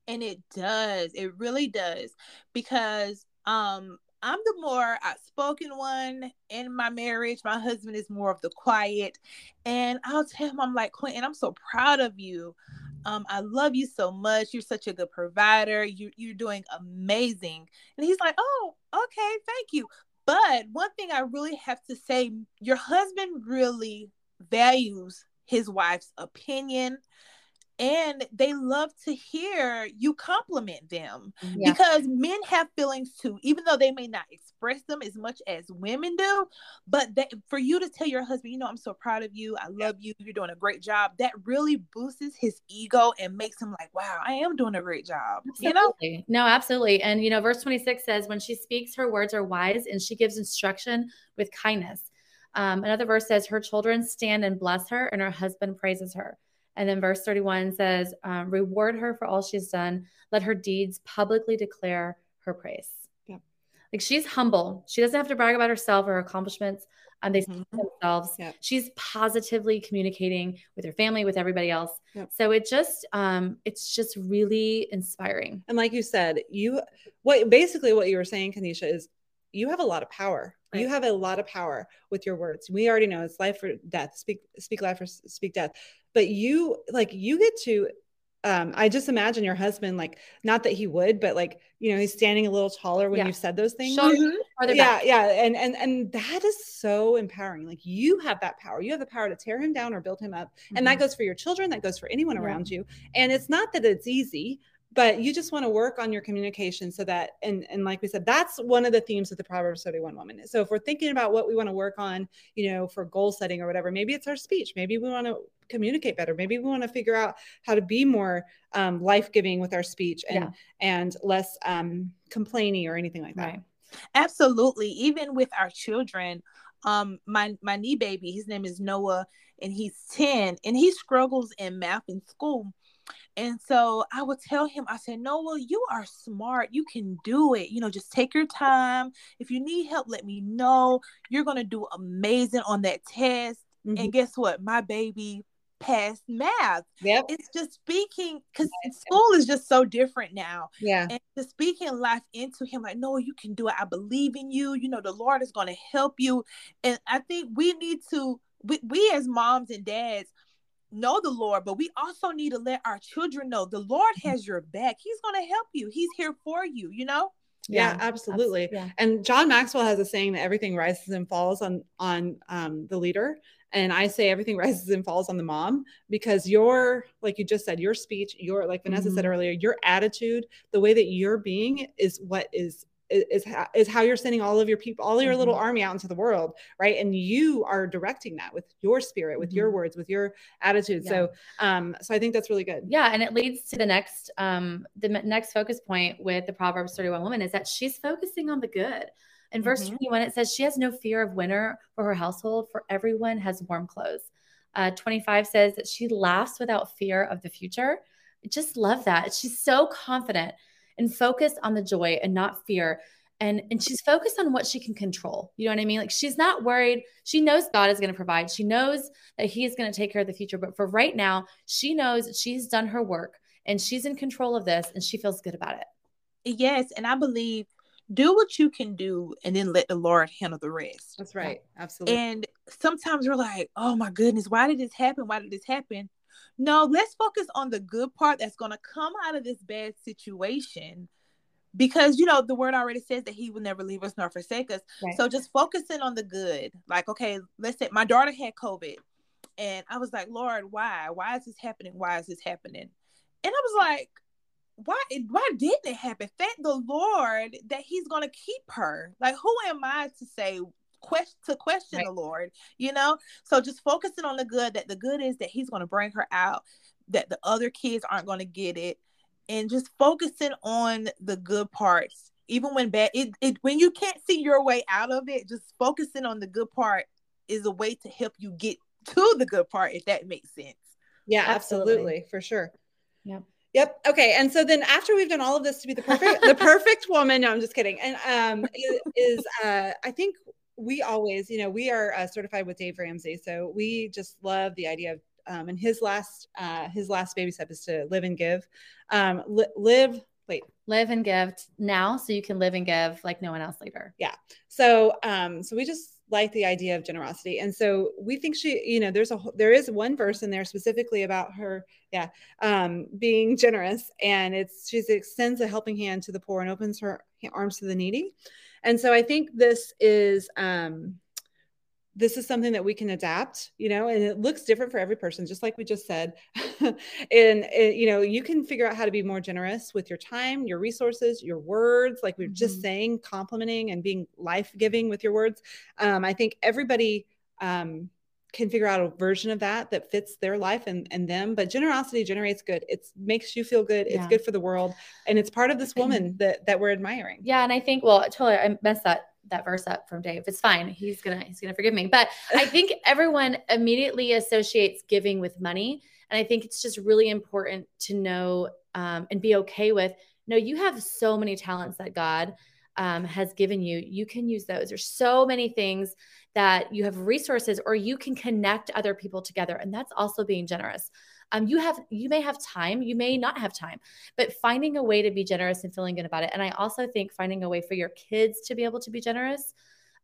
and it does it really does because um i'm the more outspoken one in my marriage. My husband is more of the quiet. And i'll tell him i'm like quentin i'm so proud of you. Um i love you so much. You're such a good provider. You, you're doing amazing. And he's like oh okay thank you. But one thing i really have to say your husband really values his wife's opinion and they love to hear you compliment them Yeah. because men have feelings too even though they may not express them as much as women do but that for you to tell your husband you know i'm so proud of you i love you you're doing a great job that really boosts his ego and makes him like wow i am doing a great job you know No, absolutely. And you know, verse 26 says, when she speaks, her words are wise and she gives instruction with kindness. Um, another verse says, her children stand and bless her, and her husband praises her. And then verse 31 says, um, reward her for all she's done. Let her deeds publicly declare her praise. Yeah. Like she's humble. She doesn't have to brag about herself or her accomplishments. Um, they Mhm. themselves. Yeah. She's positively communicating with her family, with everybody else. Yep. So it just, um, it's just really inspiring. And like you said, you what basically what you were saying, Kanisha, is you have a lot of power. You have a lot of power with your words. We already know it's life or death. Speak speak life or speak death. But you like you get to um I just imagine your husband like not that he would, but like you know, he's standing a little taller when Yeah. you've said those things. Shoulder Mhm. yeah back. yeah and and and that is so empowering like you have that power you have the power to tear him down or build him up and that goes for your children that goes for anyone Mm-hmm. Yeah. around you and it's not that it's easy but you just want to work on your communication so that and and like we said that's one of the themes of the proverbs 31 woman so if we're thinking about what we want to work on you know for goal setting or whatever maybe it's our speech maybe we want to communicate better maybe we want to figure out how to be more um, life-giving with our speech and Yeah. and less um complaining or anything like that Right. absolutely even with our children um my my knee baby his name is noah and he's 10 and he struggles in math in school and so i would tell him i said noah you are smart. You can do it. You know just take your time. If you need help let me know. You're going to do amazing on that test. Mhm. and guess what? My baby passed math. Yep. It's just speaking because school is just so different now. Yeah. And just speaking life into him like no you can do it. I believe in you. You know the lord is going to help you. And i think we need to we, we as moms and dads know the lord but we also need to let our children know the lord has your back he's going to help you he's here for you you know yeah, Yeah, absolutely Yeah. and john maxwell has a saying that everything rises and falls on on um, the leader and i say everything rises and falls on the mom because your like you just said your speech your like vanessa said Mhm. earlier your attitude the way that you're being is what is is is how, is how you're sending all of your people all your little Mhm. army out into the world right and you are directing that with your spirit with your Mhm. words with your attitude Yeah. so um so i think that's really good Yeah, and it leads to the next um the next focus point with the Proverbs 31 woman is that she's focusing on the good. In verse Mhm. 21 it says she has no fear of winter for her household for everyone has warm clothes. Uh 25 says that she laughs without fear of the future. I just love that. She's so confident and focused on the joy and not fear. And, and she's focused on what she can control. You know what I mean? Like she's not worried. She knows God is going to provide. She knows that He is going to take care of the future. But for right now, she knows she's done her work and she's in control of this and she feels good about it. yes and i believe do what you can do and then let the lord handle the rest that's right absolutely And sometimes we're like, oh my goodness, why did this happen? Why did this happen? No, let's focus on the good part that's going to come out of this bad situation. Because, you know, the word already says that he will never leave us nor forsake us. Right. So just focusing on the good. Like, okay, let's say my daughter had COVID. And I was like, Lord, why? Why is this happening? Why is this happening? And I was like, why why didn't it happen? Thank the Lord that He's gonna keep her. Like, who am I to say question to question right. the Lord? You know? So just focusing on the good, that the good is that He's gonna bring her out, that the other kids aren't gonna get it, and just focusing on the good parts. Even when bad it, it when you can't see your way out of it, just focusing on the good part is a way to help you get to the good part, if that makes sense. Yeah, absolutely, absolutely for sure. Yep. Yep. Okay. And so then after we've done all of this to be the perfect the perfect woman, no, I'm just kidding. And um is uh I think we always, you know, we are uh, certified with Dave Ramsey. So we just love the idea of um and his last uh his last baby step is to live and give. Um li- live wait live and give now so you can live and give like no one else later yeah so um so we just like the idea of generosity and so we think she you know there's a there is one verse in there specifically about her yeah um being generous and it's she extends a helping hand to the poor and opens her arms to the needy and so i think this is um this is something that we can adapt you know and it looks different for every person just like we just said and, and, you know you can figure out how to be more generous with your time your resources your words like we are mm-hmm. just saying complimenting and being life-giving with your words um, i think everybody um, can figure out a version of that that fits their life and, and them but generosity generates good it makes you feel good it's yeah. good for the world and it's part of this woman that that we're admiring yeah and i think well totally i messed that that verse up from Dave. It's fine. He's gonna he's gonna forgive me. But I think everyone immediately associates giving with money, and I think it's just really important to know um, and be okay with. No, you have so many talents that God um, has given you. You can use those. There's so many things that you have resources, or you can connect other people together, and that's also being generous. Um, you have you may have time you may not have time but finding a way to be generous and feeling good about it. And i also think finding a way for your kids to be able to be generous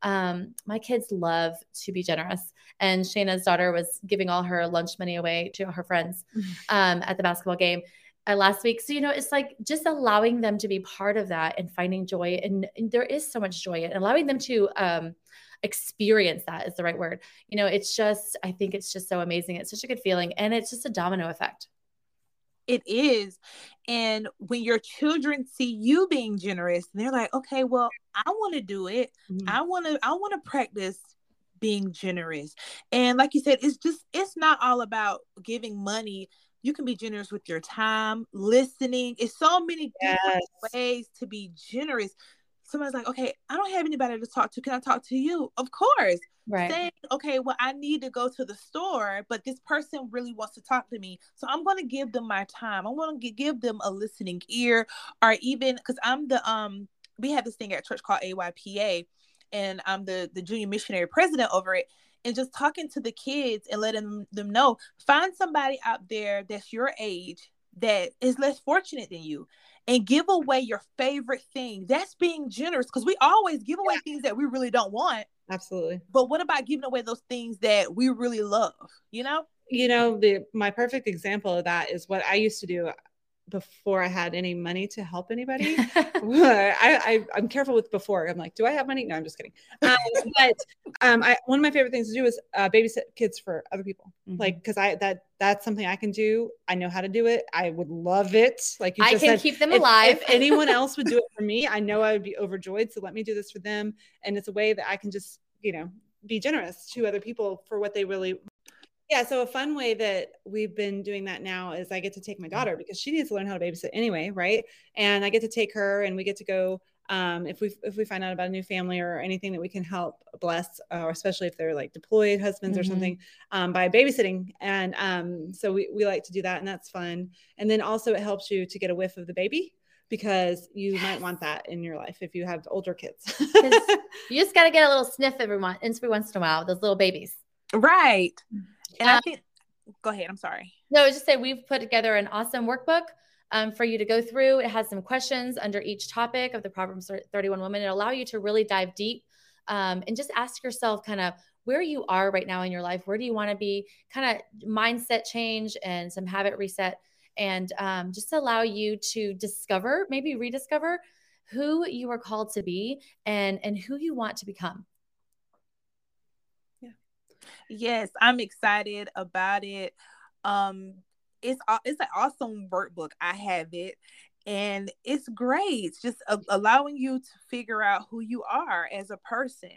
um, my kids love to be generous. And shayna's daughter was giving all her lunch money away to her friends um, at the basketball game uh, last week. So you know it's like just allowing them to be part of that and finding joy. And, and there is so much joy and allowing them to um, experience that is the right word. You know, it's just, I think it's just so amazing. It's such a good feeling. And it's just a domino effect. It is. And when your children see you being generous, they're like, okay, well, I want to do it. Mm-hmm. I want to, I want to practice being generous. And like you said, it's just, it's not all about giving money. You can be generous with your time, listening. It's so many yes. different ways to be generous somebody's like, okay, I don't have anybody to talk to. Can I talk to you? Of course. Right. Saying, okay, well, I need to go to the store, but this person really wants to talk to me. So I'm going to give them my time. I want to give them a listening ear or even because I'm the, um, we have this thing at church called AYPA and I'm the, the junior missionary president over it and just talking to the kids and letting them know find somebody out there that's your age that is less fortunate than you and give away your favorite thing. That's being generous because we always give away yeah. things that we really don't want. Absolutely. But what about giving away those things that we really love? You know? You know, the my perfect example of that is what I used to do before I had any money to help anybody. I, I am careful with before. I'm like, do I have money? No, I'm just kidding. Um, but um, I one of my favorite things to do is uh, babysit kids for other people. Mm-hmm. Like, because I that that's something I can do. I know how to do it. I would love it. Like you I can said, keep them if, alive. if anyone else would do it for me, I know I would be overjoyed. So let me do this for them, and it's a way that I can just you know be generous to other people for what they really yeah, so a fun way that we've been doing that now is I get to take my daughter because she needs to learn how to babysit anyway, right? And I get to take her and we get to go um, if we if we find out about a new family or anything that we can help bless, uh, or especially if they're like deployed husbands mm-hmm. or something, um, by babysitting. And um, so we we like to do that, and that's fun. And then also it helps you to get a whiff of the baby because you yes. might want that in your life if you have older kids. you just got to get a little sniff every once every once in a while. Those little babies, right? And um, I think, go ahead. I'm sorry. No, just say we've put together an awesome workbook um, for you to go through. It has some questions under each topic of the Proverbs 31 woman. It allow you to really dive deep um, and just ask yourself kind of where you are right now in your life. Where do you want to be? Kind of mindset change and some habit reset, and um, just allow you to discover, maybe rediscover who you are called to be and and who you want to become. Yes, I'm excited about it. Um, it's it's an awesome workbook. I have it, and it's great. It's just a- allowing you to figure out who you are as a person.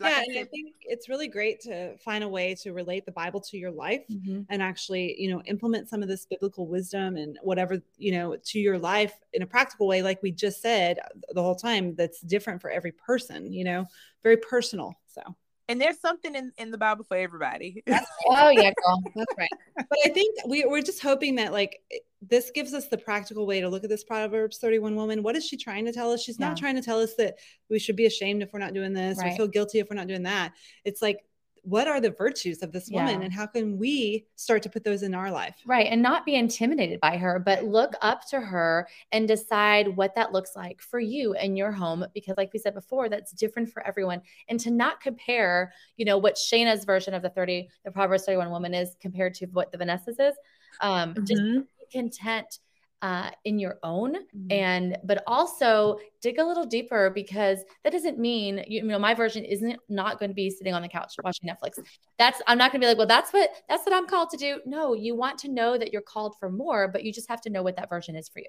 Like yeah, I and I think it's really great to find a way to relate the Bible to your life mm-hmm. and actually, you know, implement some of this biblical wisdom and whatever, you know, to your life in a practical way, like we just said the whole time, that's different for every person, you know, very personal. So and there's something in, in the Bible for everybody. oh yeah, girl. that's right. But I think we, we're just hoping that like this gives us the practical way to look at this Proverbs 31 woman. What is she trying to tell us? She's yeah. not trying to tell us that we should be ashamed if we're not doing this right. or feel guilty if we're not doing that. It's like what are the virtues of this woman yeah. and how can we start to put those in our life right and not be intimidated by her but look up to her and decide what that looks like for you and your home because like we said before that's different for everyone and to not compare you know what shayna's version of the 30 the proverbs 31 woman is compared to what the vanessa's is um mm-hmm. just be content uh, in your own mm-hmm. and but also dig a little deeper because that doesn't mean you, know my version isn't not going to be sitting on the couch watching netflix. That's i'm not going to be like well that's what that's what i'm called to do. No you want to know that you're called for more but you just have to know what that version is for you.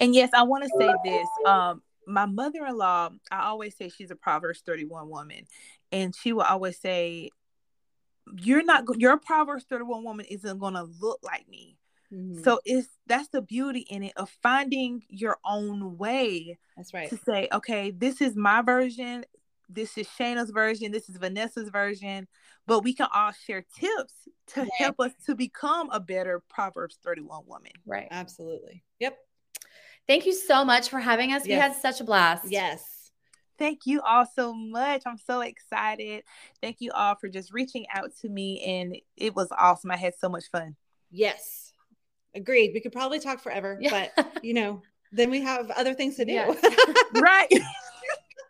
And yes i want to say this um my mother-in-law i always say she's a proverbs 31 woman and she will always say you're not your proverbs 31 woman isn't going to look like me Mm-hmm. So it's that's the beauty in it of finding your own way. That's right. To say, okay, this is my version, this is Shayna's version, this is Vanessa's version, but we can all share tips to right. help us to become a better Proverbs 31 woman. Right. Absolutely. Yep. Thank you so much for having us. Yes. We had such a blast. Yes. Thank you all so much. I'm so excited. Thank you all for just reaching out to me and it was awesome. I had so much fun. Yes. Agreed. We could probably talk forever, yeah. but you know, then we have other things to do. Yes. right.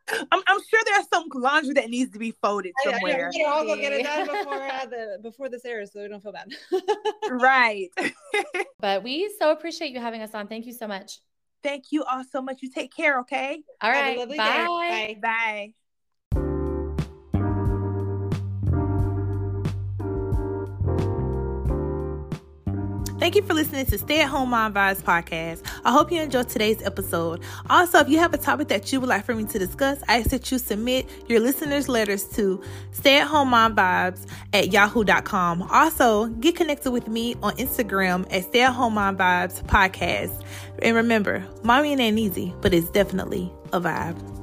I'm, I'm, sure there's some laundry that needs to be folded somewhere. I, I, I'll go get it done before uh, the before this airs, so we don't feel bad. right. but we so appreciate you having us on. Thank you so much. Thank you all so much. You take care. Okay. All right. Bye. Bye. Bye. Thank you for listening to Stay at Home Mom Vibes podcast. I hope you enjoyed today's episode. Also, if you have a topic that you would like for me to discuss, I ask that you submit your listeners' letters to Stay at Home Mom Vibes at yahoo.com. Also, get connected with me on Instagram at Stay at Home Mom Vibes podcast. And remember, mommy ain't easy, but it's definitely a vibe.